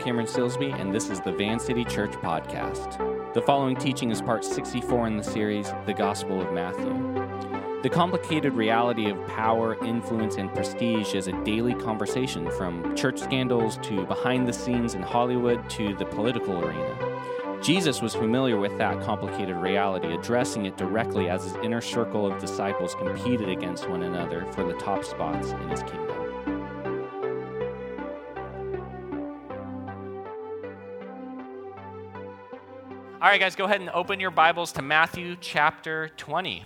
Cameron Silsby, and this is the Van City Church Podcast. The following teaching is part 64 in the series, The Gospel of Matthew. The complicated reality of power, influence, and prestige is a daily conversation from church scandals to behind the scenes in Hollywood to the political arena. Jesus was familiar with that complicated reality, addressing it directly as his inner circle of disciples competed against one another for the top spots in his kingdom. All right, guys, go ahead and open your Bibles to Matthew chapter 20.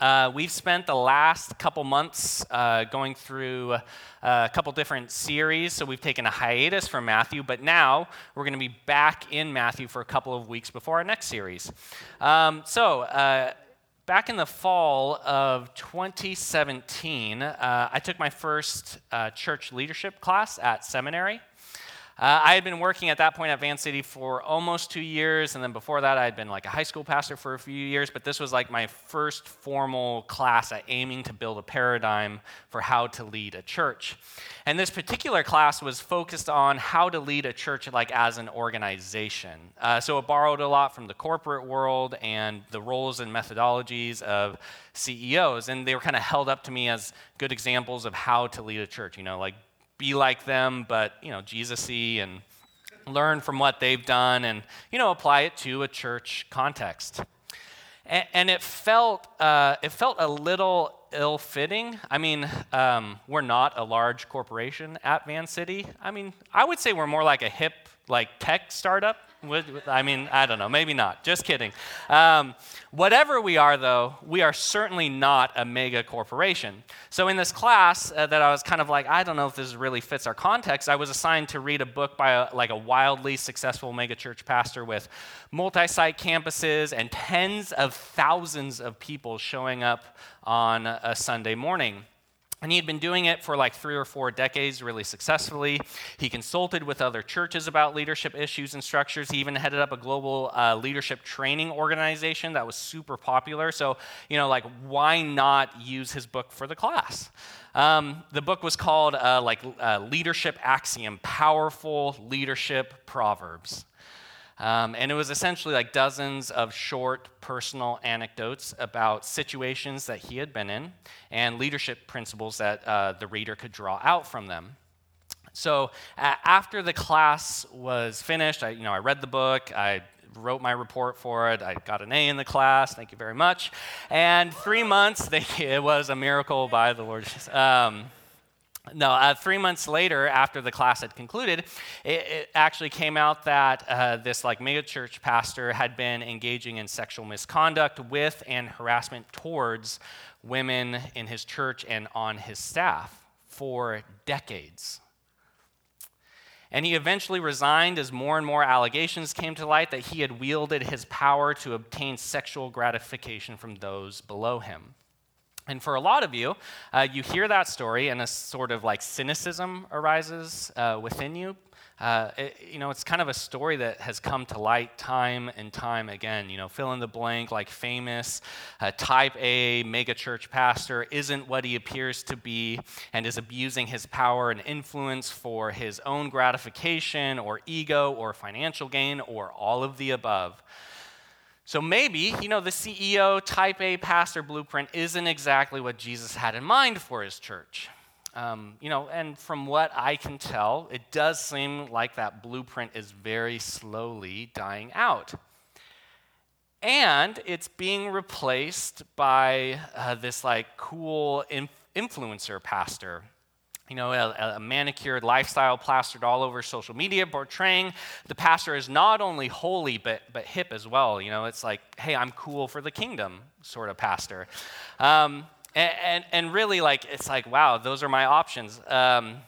Uh, we've spent the last couple months uh, going through uh, a couple different series, so we've taken a hiatus from Matthew, but now we're going to be back in Matthew for a couple of weeks before our next series. Um, so, uh, back in the fall of 2017, uh, I took my first uh, church leadership class at seminary. Uh, I had been working at that point at Van City for almost two years, and then before that, I had been like a high school pastor for a few years. But this was like my first formal class at aiming to build a paradigm for how to lead a church. And this particular class was focused on how to lead a church like as an organization. Uh, so it borrowed a lot from the corporate world and the roles and methodologies of CEOs, and they were kind of held up to me as good examples of how to lead a church. You know, like be like them, but, you know, Jesus-y and learn from what they've done and, you know, apply it to a church context. And, and it, felt, uh, it felt a little ill-fitting. I mean, um, we're not a large corporation at Van City. I mean, I would say we're more like a hip, like tech startup I mean, I don't know, maybe not. Just kidding. Um, whatever we are, though, we are certainly not a mega corporation. So, in this class uh, that I was kind of like, I don't know if this really fits our context, I was assigned to read a book by a, like a wildly successful mega church pastor with multi site campuses and tens of thousands of people showing up on a Sunday morning. And he had been doing it for like three or four decades really successfully. He consulted with other churches about leadership issues and structures. He even headed up a global uh, leadership training organization that was super popular. So, you know, like, why not use his book for the class? Um, the book was called uh, like uh, Leadership Axiom Powerful Leadership Proverbs. Um, and it was essentially like dozens of short personal anecdotes about situations that he had been in and leadership principles that uh, the reader could draw out from them. So uh, after the class was finished, I, you know, I read the book, I wrote my report for it. I got an A in the class. Thank you very much. And three months, they, it was a miracle by the Lord. Um, no, uh, three months later, after the class had concluded, it, it actually came out that uh, this like megachurch pastor had been engaging in sexual misconduct with and harassment towards women in his church and on his staff for decades. And he eventually resigned as more and more allegations came to light that he had wielded his power to obtain sexual gratification from those below him. And for a lot of you, uh, you hear that story and a sort of like cynicism arises uh, within you. Uh, it, you know, it's kind of a story that has come to light time and time again. You know, fill in the blank, like famous uh, type A megachurch pastor isn't what he appears to be and is abusing his power and influence for his own gratification or ego or financial gain or all of the above. So maybe, you know, the CEO type A pastor blueprint isn't exactly what Jesus had in mind for his church. Um, you know, and from what I can tell, it does seem like that blueprint is very slowly dying out. And it's being replaced by uh, this like cool inf- influencer pastor you know, a, a, manicured lifestyle plastered all over social media, portraying the pastor as not only holy but, but hip as well. You know, it's like, hey, I'm cool for the kingdom sort of pastor. Um, and, and, and, really, like, it's like, wow, those are my options. Um,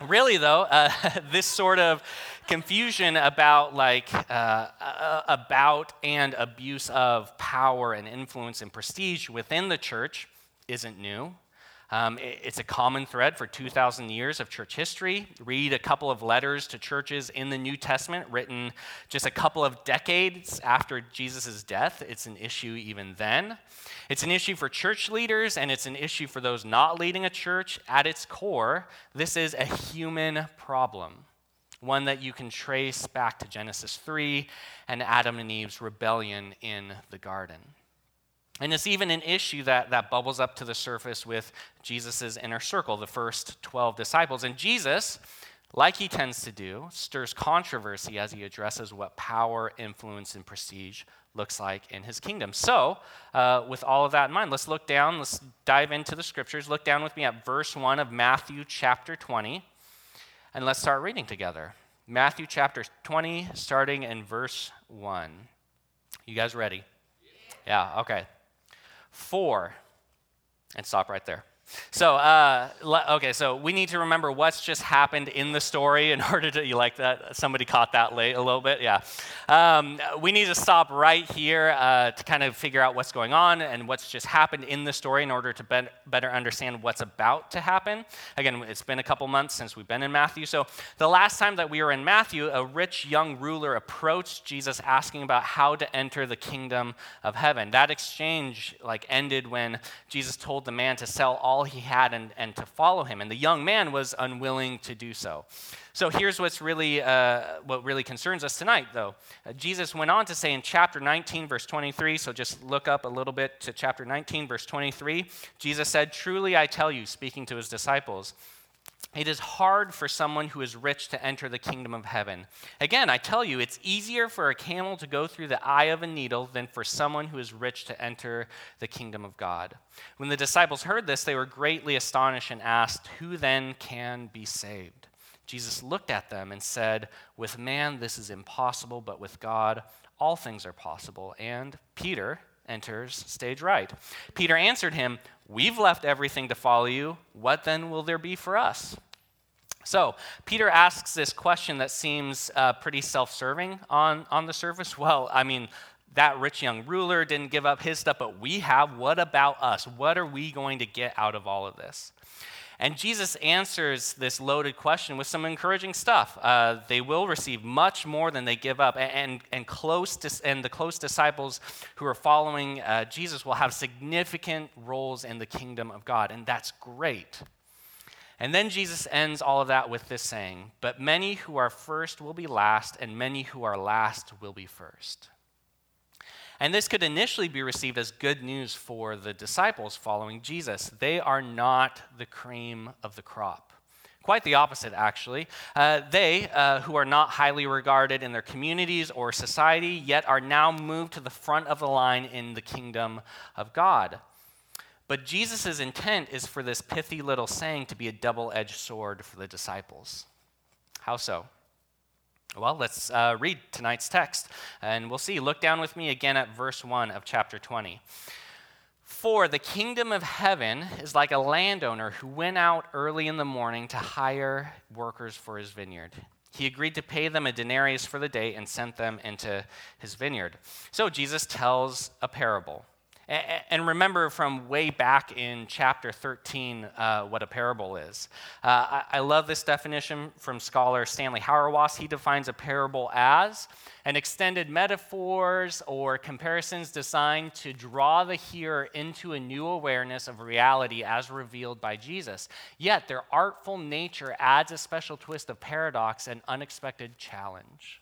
really, though, uh, this sort of confusion about like uh, uh, about and abuse of power and influence and prestige within the church isn't new um, it's a common thread for 2,000 years of church history. Read a couple of letters to churches in the New Testament written just a couple of decades after Jesus' death. It's an issue even then. It's an issue for church leaders, and it's an issue for those not leading a church. At its core, this is a human problem. one that you can trace back to Genesis 3 and Adam and Eve's rebellion in the garden. And it's even an issue that, that bubbles up to the surface with Jesus' inner circle, the first 12 disciples. And Jesus, like he tends to do, stirs controversy as he addresses what power, influence, and prestige looks like in his kingdom. So, uh, with all of that in mind, let's look down, let's dive into the scriptures. Look down with me at verse 1 of Matthew chapter 20, and let's start reading together. Matthew chapter 20, starting in verse 1. You guys ready? Yeah, okay. Four, and stop right there. So, uh, okay, so we need to remember what's just happened in the story in order to, you like that? Somebody caught that late a little bit? Yeah. Um, we need to stop right here uh, to kind of figure out what's going on and what's just happened in the story in order to be- better understand what's about to happen. Again, it's been a couple months since we've been in Matthew. So, the last time that we were in Matthew, a rich young ruler approached Jesus asking about how to enter the kingdom of heaven. That exchange, like, ended when Jesus told the man to sell all all he had and, and to follow him. And the young man was unwilling to do so. So here's what's really, uh, what really concerns us tonight, though. Uh, Jesus went on to say in chapter 19, verse 23, so just look up a little bit to chapter 19, verse 23. Jesus said, Truly I tell you, speaking to his disciples, it is hard for someone who is rich to enter the kingdom of heaven. Again, I tell you, it's easier for a camel to go through the eye of a needle than for someone who is rich to enter the kingdom of God. When the disciples heard this, they were greatly astonished and asked, Who then can be saved? Jesus looked at them and said, With man this is impossible, but with God all things are possible. And Peter enters stage right. Peter answered him, We've left everything to follow you. What then will there be for us? So, Peter asks this question that seems uh, pretty self serving on, on the surface. Well, I mean, that rich young ruler didn't give up his stuff, but we have. What about us? What are we going to get out of all of this? And Jesus answers this loaded question with some encouraging stuff. Uh, they will receive much more than they give up, and, and, close to, and the close disciples who are following uh, Jesus will have significant roles in the kingdom of God, and that's great. And then Jesus ends all of that with this saying But many who are first will be last, and many who are last will be first. And this could initially be received as good news for the disciples following Jesus. They are not the cream of the crop. Quite the opposite, actually. Uh, they, uh, who are not highly regarded in their communities or society, yet are now moved to the front of the line in the kingdom of God. But Jesus' intent is for this pithy little saying to be a double edged sword for the disciples. How so? Well, let's uh, read tonight's text, and we'll see. Look down with me again at verse 1 of chapter 20. For the kingdom of heaven is like a landowner who went out early in the morning to hire workers for his vineyard. He agreed to pay them a denarius for the day and sent them into his vineyard. So Jesus tells a parable. And remember from way back in chapter 13 uh, what a parable is. Uh, I love this definition from scholar Stanley Hauerwas. He defines a parable as an extended metaphors or comparisons designed to draw the hearer into a new awareness of reality as revealed by Jesus. Yet their artful nature adds a special twist of paradox and unexpected challenge.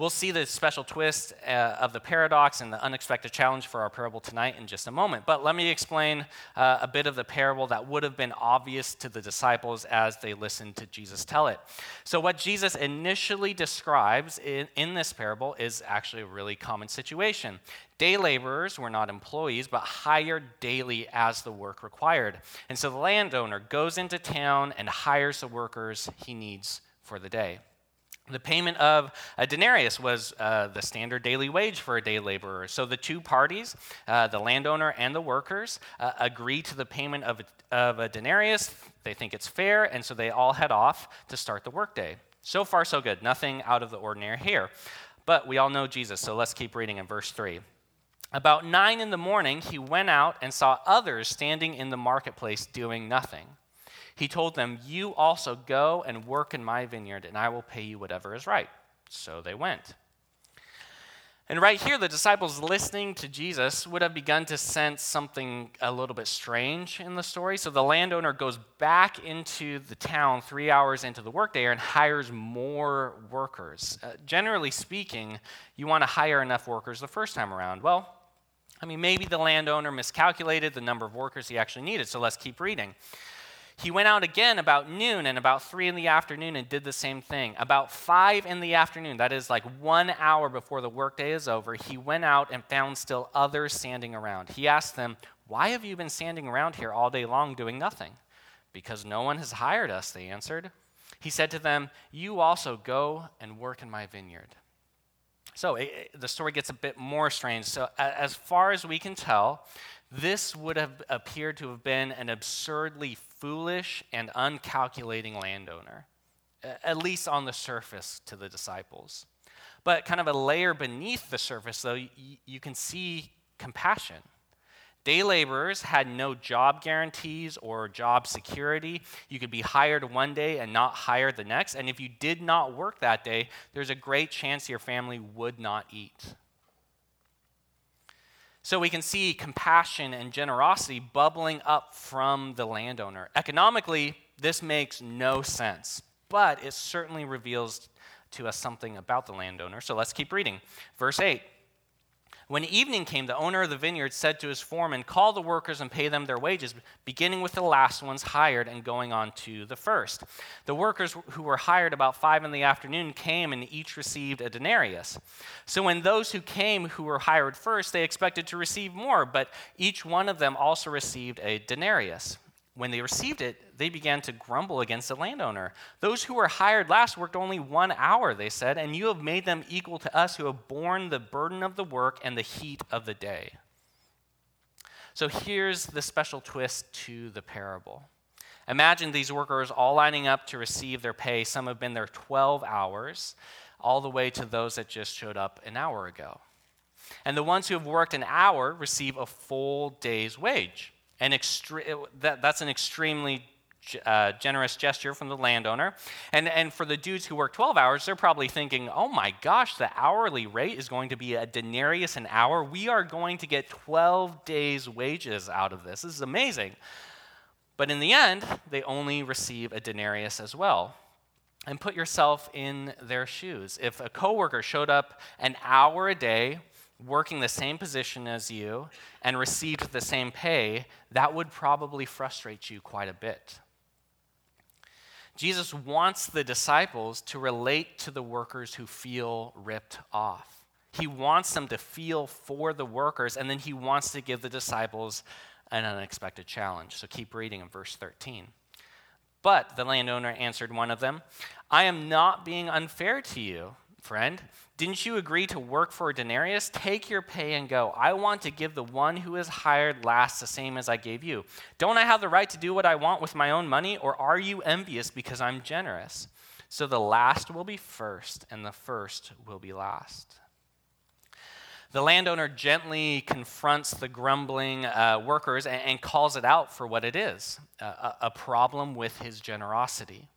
We'll see the special twist uh, of the paradox and the unexpected challenge for our parable tonight in just a moment. But let me explain uh, a bit of the parable that would have been obvious to the disciples as they listened to Jesus tell it. So, what Jesus initially describes in, in this parable is actually a really common situation. Day laborers were not employees, but hired daily as the work required. And so the landowner goes into town and hires the workers he needs for the day. The payment of a denarius was uh, the standard daily wage for a day laborer. So the two parties, uh, the landowner and the workers, uh, agree to the payment of a, of a denarius. They think it's fair, and so they all head off to start the workday. So far, so good. Nothing out of the ordinary here. But we all know Jesus, so let's keep reading in verse 3. About nine in the morning, he went out and saw others standing in the marketplace doing nothing. He told them, You also go and work in my vineyard, and I will pay you whatever is right. So they went. And right here, the disciples listening to Jesus would have begun to sense something a little bit strange in the story. So the landowner goes back into the town three hours into the workday and hires more workers. Uh, generally speaking, you want to hire enough workers the first time around. Well, I mean, maybe the landowner miscalculated the number of workers he actually needed, so let's keep reading. He went out again about noon and about three in the afternoon and did the same thing. About five in the afternoon, that is like one hour before the workday is over, he went out and found still others standing around. He asked them, Why have you been standing around here all day long doing nothing? Because no one has hired us, they answered. He said to them, You also go and work in my vineyard. So it, the story gets a bit more strange. So, as far as we can tell, this would have appeared to have been an absurdly foolish and uncalculating landowner, at least on the surface to the disciples. But kind of a layer beneath the surface, though, you can see compassion. Day laborers had no job guarantees or job security. You could be hired one day and not hired the next. And if you did not work that day, there's a great chance your family would not eat. So we can see compassion and generosity bubbling up from the landowner. Economically, this makes no sense, but it certainly reveals to us something about the landowner. So let's keep reading. Verse 8 when evening came, the owner of the vineyard said to his foreman, Call the workers and pay them their wages, beginning with the last ones hired and going on to the first. The workers who were hired about five in the afternoon came and each received a denarius. So when those who came who were hired first, they expected to receive more, but each one of them also received a denarius. When they received it, they began to grumble against the landowner. Those who were hired last worked only one hour, they said, and you have made them equal to us who have borne the burden of the work and the heat of the day. So here's the special twist to the parable. Imagine these workers all lining up to receive their pay. Some have been there 12 hours, all the way to those that just showed up an hour ago. And the ones who have worked an hour receive a full day's wage. An extre- that, that's an extremely uh, generous gesture from the landowner. And, and for the dudes who work 12 hours, they're probably thinking, oh my gosh, the hourly rate is going to be a denarius an hour. We are going to get 12 days' wages out of this. This is amazing. But in the end, they only receive a denarius as well. And put yourself in their shoes. If a coworker showed up an hour a day working the same position as you and received the same pay, that would probably frustrate you quite a bit. Jesus wants the disciples to relate to the workers who feel ripped off. He wants them to feel for the workers, and then he wants to give the disciples an unexpected challenge. So keep reading in verse 13. But the landowner answered one of them, I am not being unfair to you friend. Didn't you agree to work for a denarius? Take your pay and go. I want to give the one who is hired last the same as I gave you. Don't I have the right to do what I want with my own money, or are you envious because I'm generous? So the last will be first, and the first will be last. The landowner gently confronts the grumbling uh, workers and, and, calls it out for what it is uh, a problem with his generosity.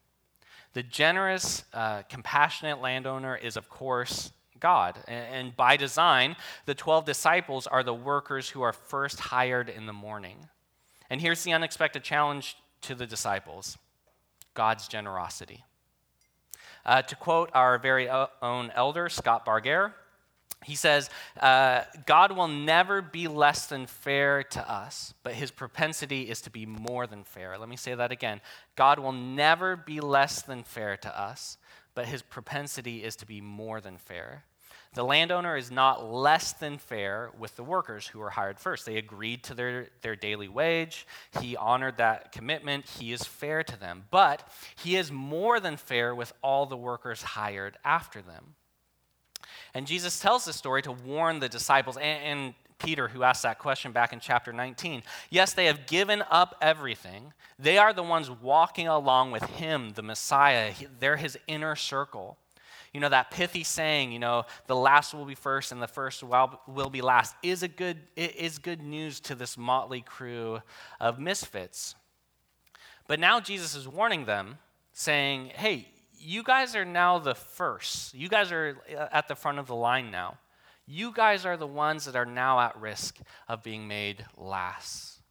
The generous, uh, compassionate landowner is, of course, God. And by design, the 12 disciples are the workers who are first hired in the morning. And here's the unexpected challenge to the disciples God's generosity. Uh, to quote our very own elder, Scott Bargare, he says, uh, God will never be less than fair to us, but his propensity is to be more than fair. Let me say that again. God will never be less than fair to us, but his propensity is to be more than fair. The landowner is not less than fair with the workers who were hired first. They agreed to their, their daily wage. He honored that commitment. He is fair to them. But he is more than fair with all the workers hired after them. And Jesus tells this story to warn the disciples and, and Peter, who asked that question back in chapter 19. Yes, they have given up everything. They are the ones walking along with him, the Messiah. They're his inner circle. You know, that pithy saying, you know, the last will be first and the first will be last, is, a good, is good news to this motley crew of misfits. But now Jesus is warning them, saying, hey, you guys are now the first. You guys are uh, at the front of the line now. You guys are the ones that are now at risk of being made last.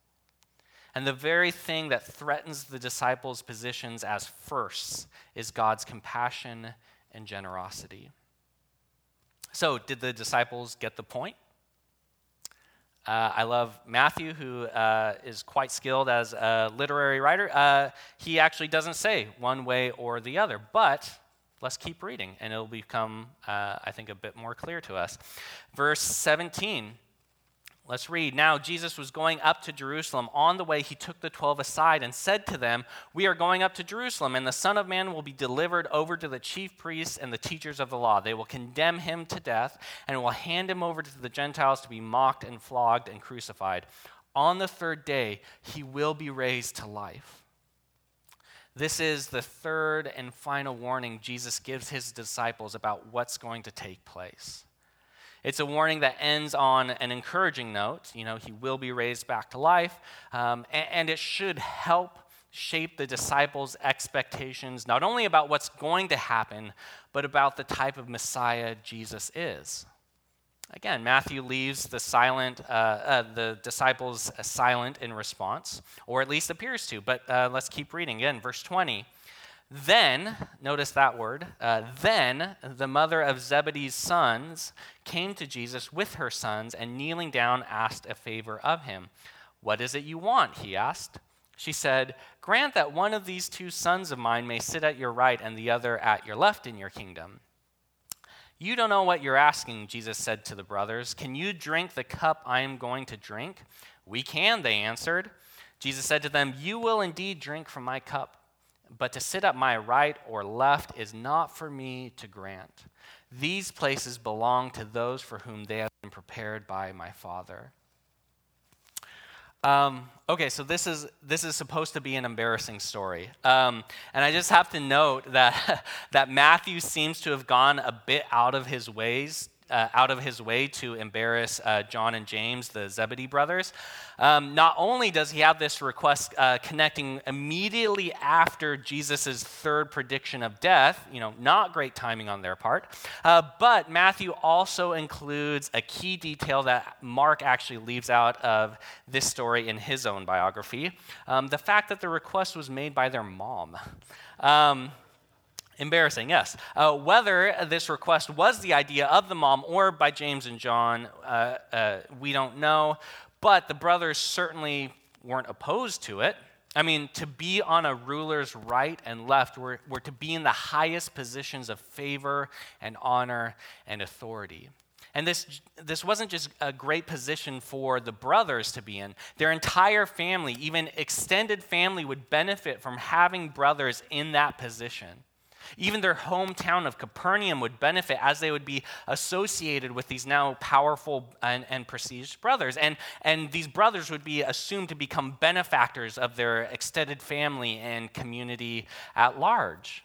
And the very thing that threatens the disciples' positions as firsts is God's compassion and generosity. So, did the disciples get the point? Uh, I love Matthew, who uh, is quite skilled as a literary writer. Uh, he actually doesn't say one way or the other, but let's keep reading, and it'll become, uh, I think, a bit more clear to us. Verse 17 Let's read. Now, Jesus was going up to Jerusalem. On the way, he took the twelve aside and said to them, We are going up to Jerusalem, and the Son of Man will be delivered over to the chief priests and the teachers of the law. They will condemn him to death and will hand him over to the Gentiles to be mocked and flogged and crucified. On the third day, he will be raised to life. This is the third and final warning Jesus gives his disciples about what's going to take place. It's a warning that ends on an encouraging note. You know, he will be raised back to life. Um, and, and it should help shape the disciples' expectations, not only about what's going to happen, but about the type of Messiah Jesus is. Again, Matthew leaves the silent, uh, uh, the disciples silent in response, or at least appears to. But uh, let's keep reading again, verse 20. Then, notice that word, uh, then the mother of Zebedee's sons came to Jesus with her sons and kneeling down asked a favor of him. What is it you want? He asked. She said, Grant that one of these two sons of mine may sit at your right and the other at your left in your kingdom. You don't know what you're asking, Jesus said to the brothers. Can you drink the cup I am going to drink? We can, they answered. Jesus said to them, You will indeed drink from my cup but to sit at my right or left is not for me to grant. These places belong to those for whom they have been prepared by my Father. Um, okay, so this is this is supposed to be an embarrassing story, um, and I just have to note that that Matthew seems to have gone a bit out of his ways uh, out of his way to embarrass uh, John and James, the Zebedee brothers. Um, not only does he have this request uh, connecting immediately after Jesus' third prediction of death, you know, not great timing on their part, uh, but Matthew also includes a key detail that Mark actually leaves out of this story in his own biography um, the fact that the request was made by their mom. Um, Embarrassing, yes. Uh, whether this request was the idea of the mom or by James and John, uh, uh, we don't know, but the brothers certainly weren't opposed to it. I mean, to be on a ruler's right and left were, were to be in the highest positions of favor and honor and authority. And this, this wasn't just a great position for the brothers to be in. Their entire family, even extended family, would benefit from having brothers in that position. Even their hometown of Capernaum would benefit as they would be associated with these now powerful and, and brothers. And, and these brothers would be assumed to become benefactors of their extended family and community at large.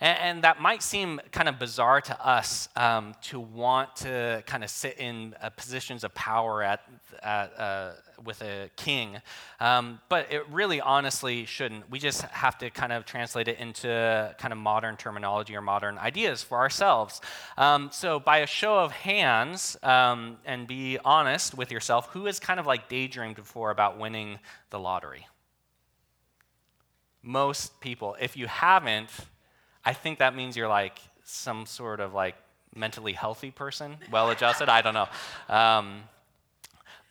And, and that might seem kind of bizarre to us um, to want to kind of sit in uh, positions of power at, at uh, with a king. Um, but it really honestly shouldn't. We just have to kind of translate it into kind of modern terminology or modern ideas for ourselves. Um, so, by a show of hands, um, and be honest with yourself, who has kind of like daydreamed before about winning the lottery? Most people. If you haven't, I think that means you're like some sort of like mentally healthy person, well adjusted. I don't know. Um,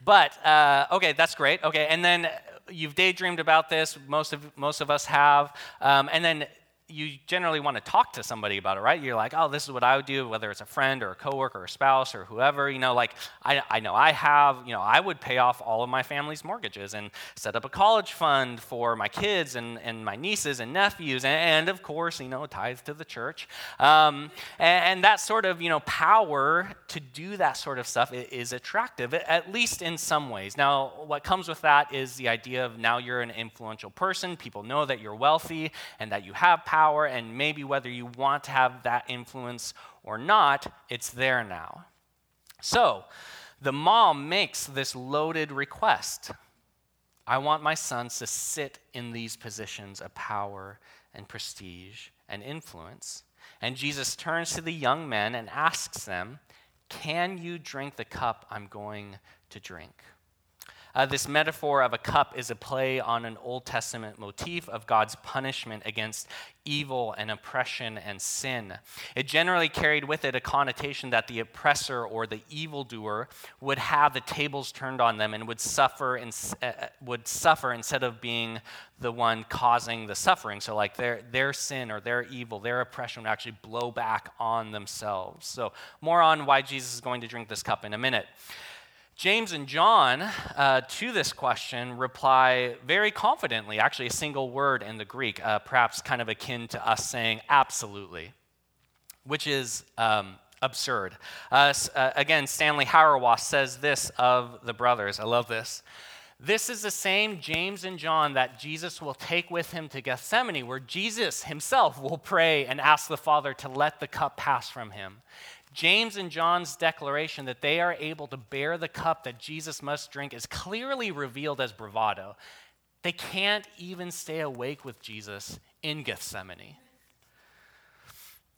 but uh, okay, that's great. Okay, and then you've daydreamed about this. Most of most of us have. Um, and then you generally want to talk to somebody about it, right? You're like, oh, this is what I would do, whether it's a friend or a coworker or a spouse or whoever. You know, like I, I know I have, you know, I would pay off all of my family's mortgages and set up a college fund for my kids and, and my nieces and nephews, and, and of course, you know, tithe to the church. Um, and, and, that sort of, you know, power to do that sort of stuff is attractive, at least in some ways. Now, what comes with that is the idea of now you're an influential person. People know that you're wealthy and that you have power power, and maybe whether you want to have that influence or not, it's there now. So, the mom makes this loaded request I want my sons to sit in these positions of power and prestige and influence. And Jesus turns to the young men and asks them, Can you drink the cup I'm going to drink? Uh, this metaphor of a cup is a play on an Old Testament motif of God's punishment against evil and oppression and sin. It generally carried with it a connotation that the oppressor or the evildoer would have the tables turned on them and would suffer, in, uh, would suffer instead of being the one causing the suffering. So, like their, their sin or their evil, their oppression would actually blow back on themselves. So, more on why Jesus is going to drink this cup in a minute. James and John, uh, to this question, reply very confidently, actually, a single word in the Greek, uh, perhaps kind of akin to us saying absolutely, which is um, absurd. Uh, uh again, Stanley Hauerwas says this of the brothers. I love this. This is the same James and John that Jesus will take with him to Gethsemane, where Jesus himself will pray and ask the Father to let the cup pass from him. James and John's declaration that they are able to bear the cup that Jesus must drink is clearly revealed as bravado. They can't even stay awake with Jesus in Gethsemane.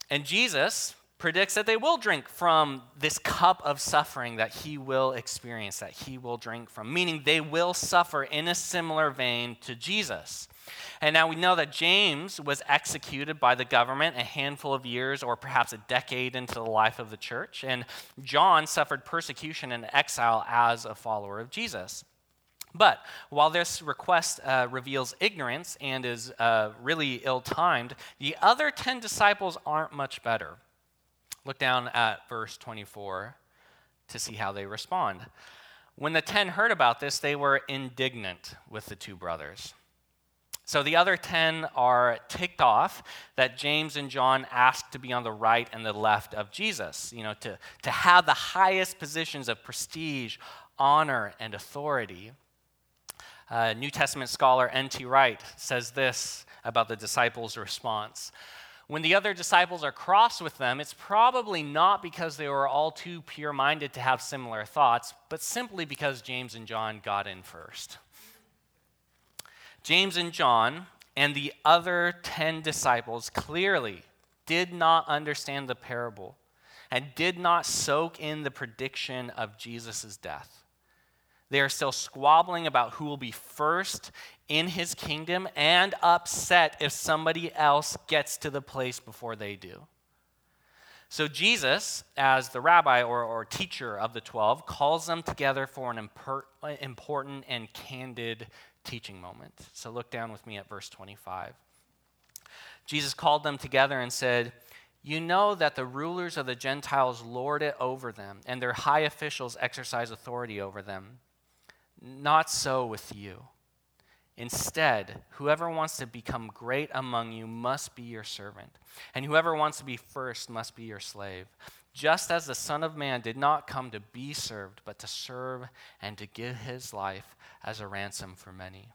And Jesus predicts that they will drink from this cup of suffering that he will experience, that he will drink from, meaning they will suffer in a similar vein to Jesus. And now we know that James was executed by the government a handful of years or perhaps a decade into the life of the church. And John suffered persecution and exile as a follower of Jesus. But while this request uh, reveals ignorance and is uh, really ill timed, the other 10 disciples aren't much better. Look down at verse 24 to see how they respond. When the 10 heard about this, they were indignant with the two brothers. So the other 10 are ticked off that James and John asked to be on the right and the left of Jesus, you know, to, to have the highest positions of prestige, honor, and authority. Uh, New Testament scholar N.T. Wright says this about the disciples' response. When the other disciples are cross with them, it's probably not because they were all too pure minded to have similar thoughts, but simply because James and John got in first. James and John and the other 10 disciples clearly did not understand the parable and did not soak in the prediction of Jesus' death. They are still squabbling about who will be first in his kingdom and upset if somebody else gets to the place before they do. So, Jesus, as the rabbi or, or teacher of the 12, calls them together for an important and candid teaching moment. So look down with me at verse 25. Jesus called them together and said, You know that the rulers of the Gentiles lord it over them, and their high officials exercise authority over them. Not so with you. Instead, whoever wants to become great among you must be your servant, and whoever wants to be first must be your slave. Just as the Son of Man did not come to be served, but to serve and to give his life as a ransom for many.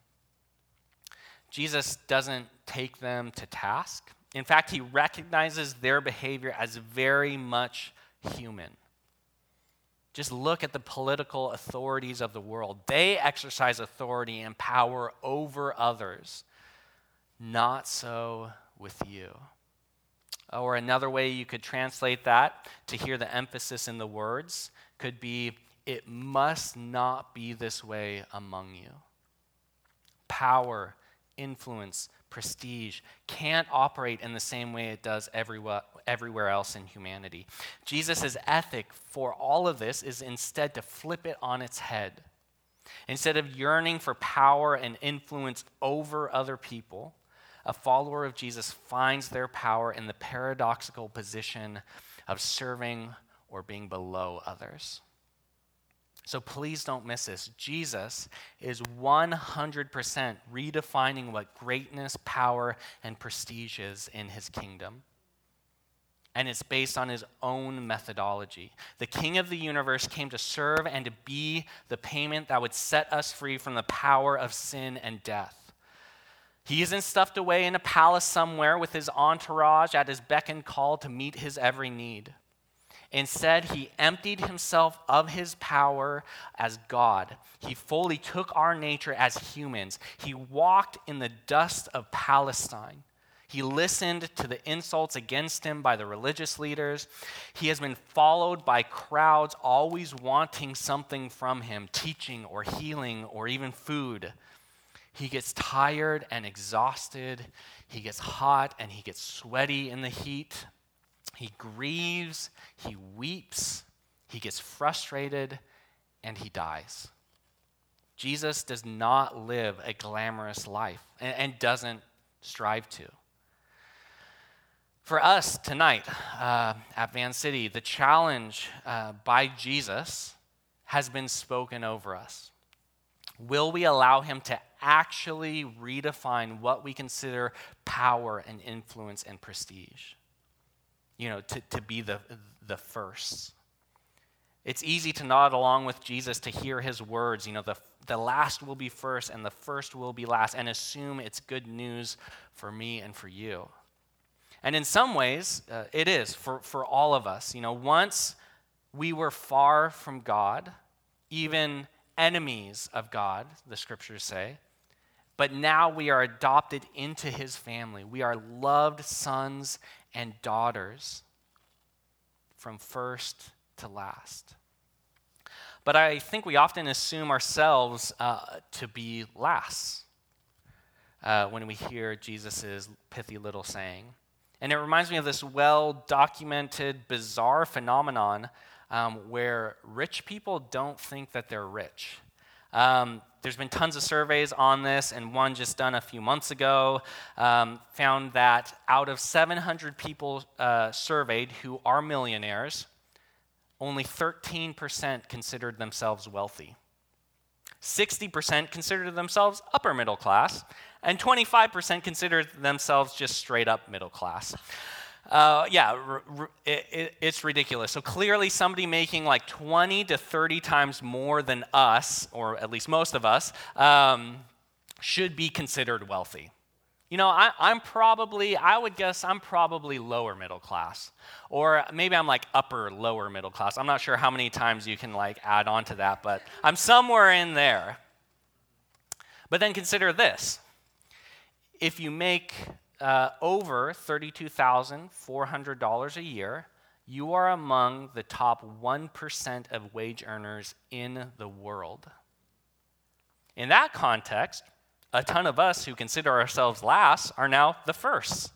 Jesus doesn't take them to task. In fact, he recognizes their behavior as very much human. Just look at the political authorities of the world. They exercise authority and power over others. Not so with you. Or another way you could translate that to hear the emphasis in the words could be it must not be this way among you. Power, influence, prestige can't operate in the same way it does everywhere, everywhere else in humanity. Jesus' ethic for all of this is instead to flip it on its head. Instead of yearning for power and influence over other people, a follower of Jesus finds their power in the paradoxical position of serving or being below others. So please don't miss this. Jesus is 100% redefining what greatness, power, and prestige is in his kingdom. And it's based on his own methodology. The king of the universe came to serve and to be the payment that would set us free from the power of sin and death. He isn't stuffed away in a palace somewhere with his entourage at his beck and call to meet his every need. Instead, he emptied himself of his power as God. He fully took our nature as humans. He walked in the dust of Palestine. He listened to the insults against him by the religious leaders. He has been followed by crowds always wanting something from him teaching or healing or even food. He gets tired and exhausted. He gets hot and he gets sweaty in the heat. He grieves. He weeps. He gets frustrated and he dies. Jesus does not live a glamorous life and, and doesn't strive to. For us tonight uh, at Van City, the challenge uh, by Jesus has been spoken over us. Will we allow him to actually redefine what we consider power and influence and prestige? You know, to, to be the, the first. It's easy to nod along with Jesus to hear his words, you know, the, the last will be first and the first will be last, and assume it's good news for me and for you. And in some ways, uh, it is for, for all of us. You know, once we were far from God, even enemies of God, the scriptures say, but now we are adopted into his family. We are loved sons and daughters from first to last. But I think we often assume ourselves uh, to be last uh, when we hear Jesus' pithy little saying. And it reminds me of this well documented, bizarre phenomenon um, where rich people don't think that they're rich. Um, there's been tons of surveys on this, and one just done a few months ago um, found that out of 700 people uh, surveyed who are millionaires, only 13% considered themselves wealthy. 60% considered themselves upper middle class, and 25% considered themselves just straight up middle class. Uh, yeah, r- r- it, it, it's ridiculous. So clearly, somebody making like 20 to 30 times more than us, or at least most of us, um, should be considered wealthy. You know, I, am probably, I would guess I'm probably lower middle class. Or maybe I'm like upper, lower middle class. I'm not sure how many times you can like add on to that, but I'm somewhere in there. But then consider this if you make uh, over $32,400 a year, you are among the top 1% of wage earners in the world. In that context, a ton of us who consider ourselves last are now the first.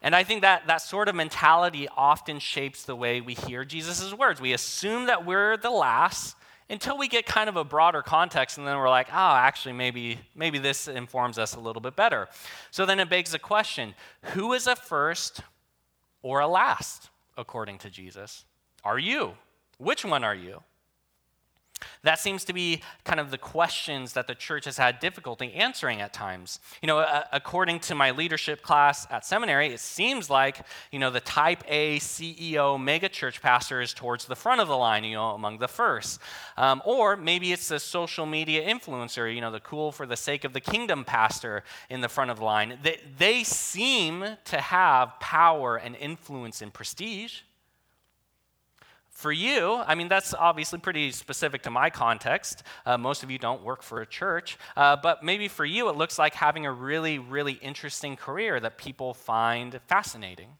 And I think that that sort of mentality often shapes the way we hear Jesus' words. We assume that we're the last until we get kind of a broader context, and then we're like, oh, actually, maybe, maybe this informs us a little bit better. So then it begs the question who is a first or a last, according to Jesus? Are you? Which one are you? That seems to be kind of the questions that the church has had difficulty answering at times. You know, uh, according to my leadership class at seminary, it seems like, you know, the type A CEO megachurch pastor is towards the front of the line, you know, among the first. Um, or maybe it's the social media influencer, you know, the cool for the sake of the kingdom pastor in the front of the line. They, they seem to have power and influence and prestige. For you, I mean, that's obviously pretty specific to my context. Uh, most of you don't work for a church. Uh, but maybe for you, it looks like having a really, really interesting career that people find fascinating.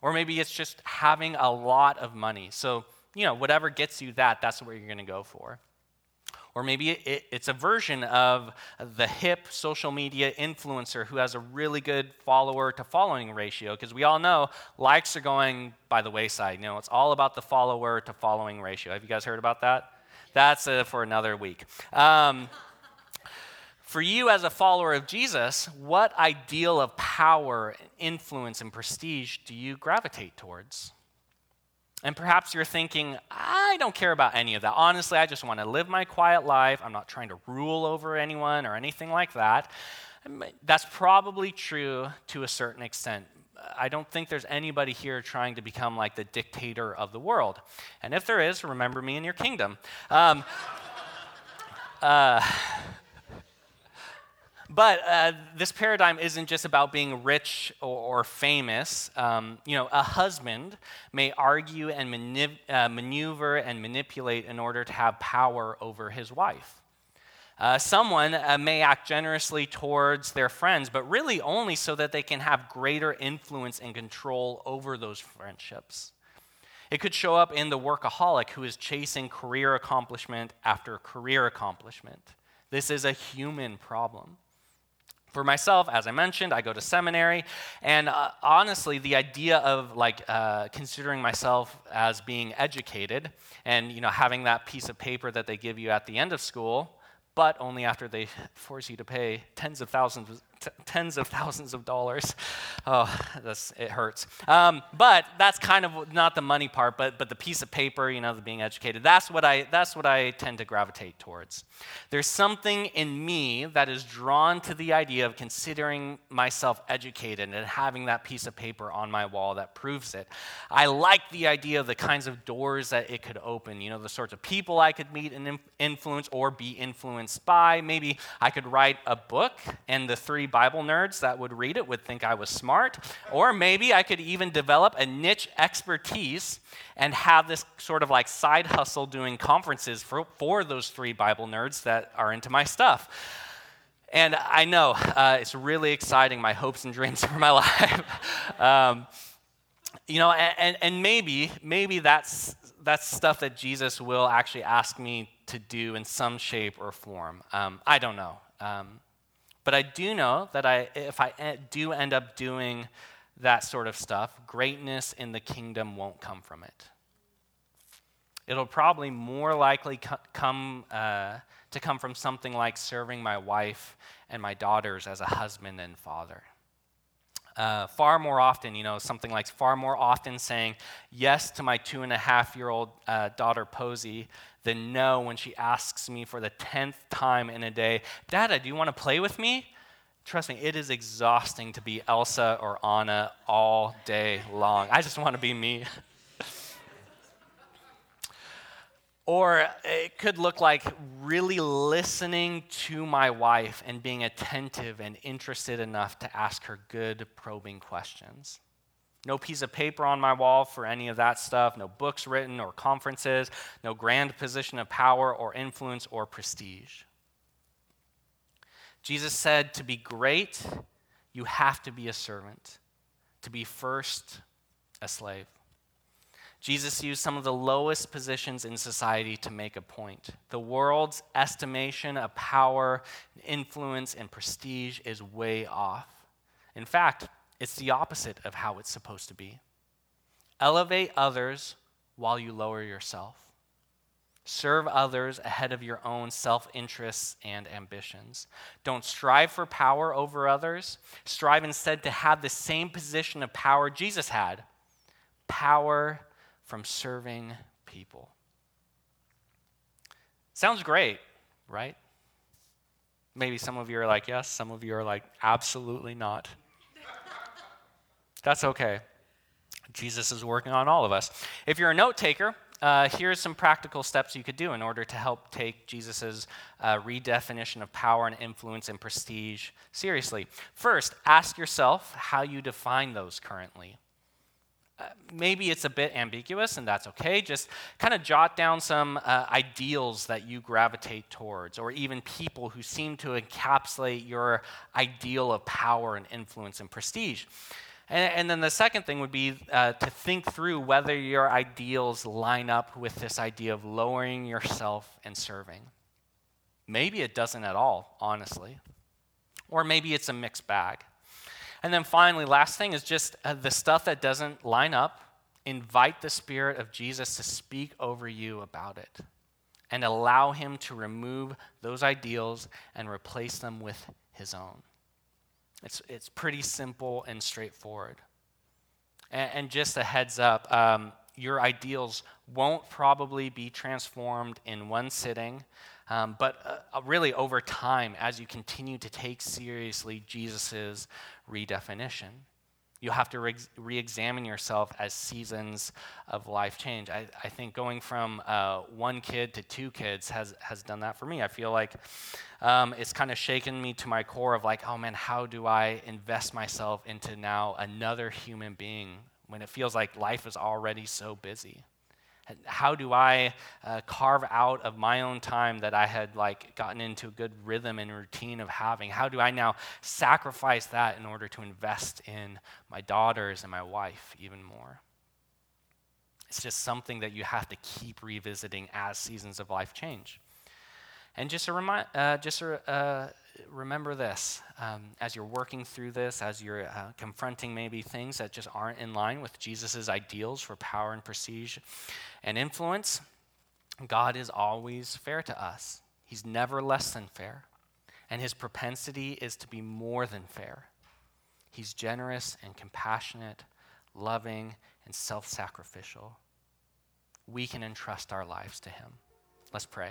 Or maybe it's just having a lot of money. So, you know, whatever gets you that, that's what you're going to go for. Or maybe it, it's a version of the hip social media influencer who has a really good follower to following ratio, because we all know likes are going by the wayside. You know, it's all about the follower to following ratio. Have you guys heard about that? That's uh, for another week. Um, for you as a follower of Jesus, what ideal of power, influence, and prestige do you gravitate towards? And perhaps you're thinking, I don't care about any of that. Honestly, I just want to live my quiet life. I'm not trying to rule over anyone or anything like that. That's probably true to a certain extent. I don't think there's anybody here trying to become like the dictator of the world. And if there is, remember me in your kingdom. Um, uh, but uh, this paradigm isn't just about being rich or, or famous. Um, you know, a husband may argue and uh, maneuver and manipulate in order to have power over his wife. Uh, someone uh, may act generously towards their friends, but really only so that they can have greater influence and control over those friendships. It could show up in the workaholic who is chasing career accomplishment after career accomplishment. This is a human problem. For myself, as I mentioned, I go to seminary, and uh, honestly, the idea of like uh, considering myself as being educated and you know having that piece of paper that they give you at the end of school but only after they force you to pay tens of thousands, t- tens of thousands of dollars. Oh, that's, it hurts. Um, but that's kind of not the money part, but, but the piece of paper, you know, the being educated. That's what, I, that's what I tend to gravitate towards. There's something in me that is drawn to the idea of considering myself educated and having that piece of paper on my wall that proves it. I like the idea of the kinds of doors that it could open, you know, the sorts of people I could meet and influence or be influenced by. Maybe I could write a book, and the three Bible nerds that would read it would think I was smart. Or maybe I could even develop a niche expertise and have this sort of like side hustle doing conferences for, for those three Bible nerds that are into my stuff. And I know uh, it's really exciting, my hopes and dreams for my life. um, you know, and, and maybe, maybe that's, that's stuff that Jesus will actually ask me to do in some shape or form. Um, I don't know. Um, but I do know that I, if I do end up doing that sort of stuff, greatness in the kingdom won't come from it. It'll probably more likely come uh, to come from something like serving my wife and my daughters as a husband and father. Uh, far more often, you know, something like far more often saying yes to my two and a half year old uh, daughter Posey than no when she asks me for the tenth time in a day, Dada, do you want to play with me? Trust me, it is exhausting to be Elsa or Anna all day long. I just want to be me. Or it could look like really listening to my wife and being attentive and interested enough to ask her good, probing questions. No piece of paper on my wall for any of that stuff, no books written or conferences, no grand position of power or influence or prestige. Jesus said, To be great, you have to be a servant, to be first, a slave. Jesus used some of the lowest positions in society to make a point. The world's estimation of power, influence, and prestige is way off. In fact, it's the opposite of how it's supposed to be. Elevate others while you lower yourself. Serve others ahead of your own self interests and ambitions. Don't strive for power over others. Strive instead to have the same position of power Jesus had power from serving people. Sounds great, right? Maybe some of you are like, yes, some of you are like, absolutely not. That's okay. Jesus is working on all of us. If you're a note taker, uh, here's some practical steps you could do in order to help take Jesus' uh, redefinition of power and influence and prestige seriously. First, ask yourself how you define those currently maybe it's a bit ambiguous, and that's okay. Just kind of jot down some uh, ideals that you gravitate towards, or even people who seem to encapsulate your ideal of power and influence and prestige. And, and then the second thing would be uh, to think through whether your ideals line up with this idea of lowering yourself and serving. Maybe it doesn't at all, honestly. Or maybe it's a mixed bag. And then finally, last thing is just uh, the stuff that doesn't line up. Invite the Spirit of Jesus to speak over you about it and allow Him to remove those ideals and replace them with His own. It's, it's pretty simple and straightforward. And, and just a heads up um, your ideals won't probably be transformed in one sitting. Um, but uh, uh, really, over time, as you continue to take seriously Jesus' redefinition, you'll have to re examine yourself as seasons of life change. I, I think going from uh, one kid to two kids has, has done that for me. I feel like um, it's kind of shaken me to my core of like, oh man, how do I invest myself into now another human being when it feels like life is already so busy? How do I uh, carve out of my own time that I had like gotten into a good rhythm and routine of having? How do I now sacrifice that in order to invest in my daughters and my wife even more? It's just something that you have to keep revisiting as seasons of life change. And just a remind, uh, just a, uh, remember this um, as you're working through this, as you're uh, confronting maybe things that just aren't in line with Jesus' ideals for power and prestige and influence. God is always fair to us. He's never less than fair. And his propensity is to be more than fair. He's generous and compassionate, loving and self sacrificial. We can entrust our lives to him. Let's pray.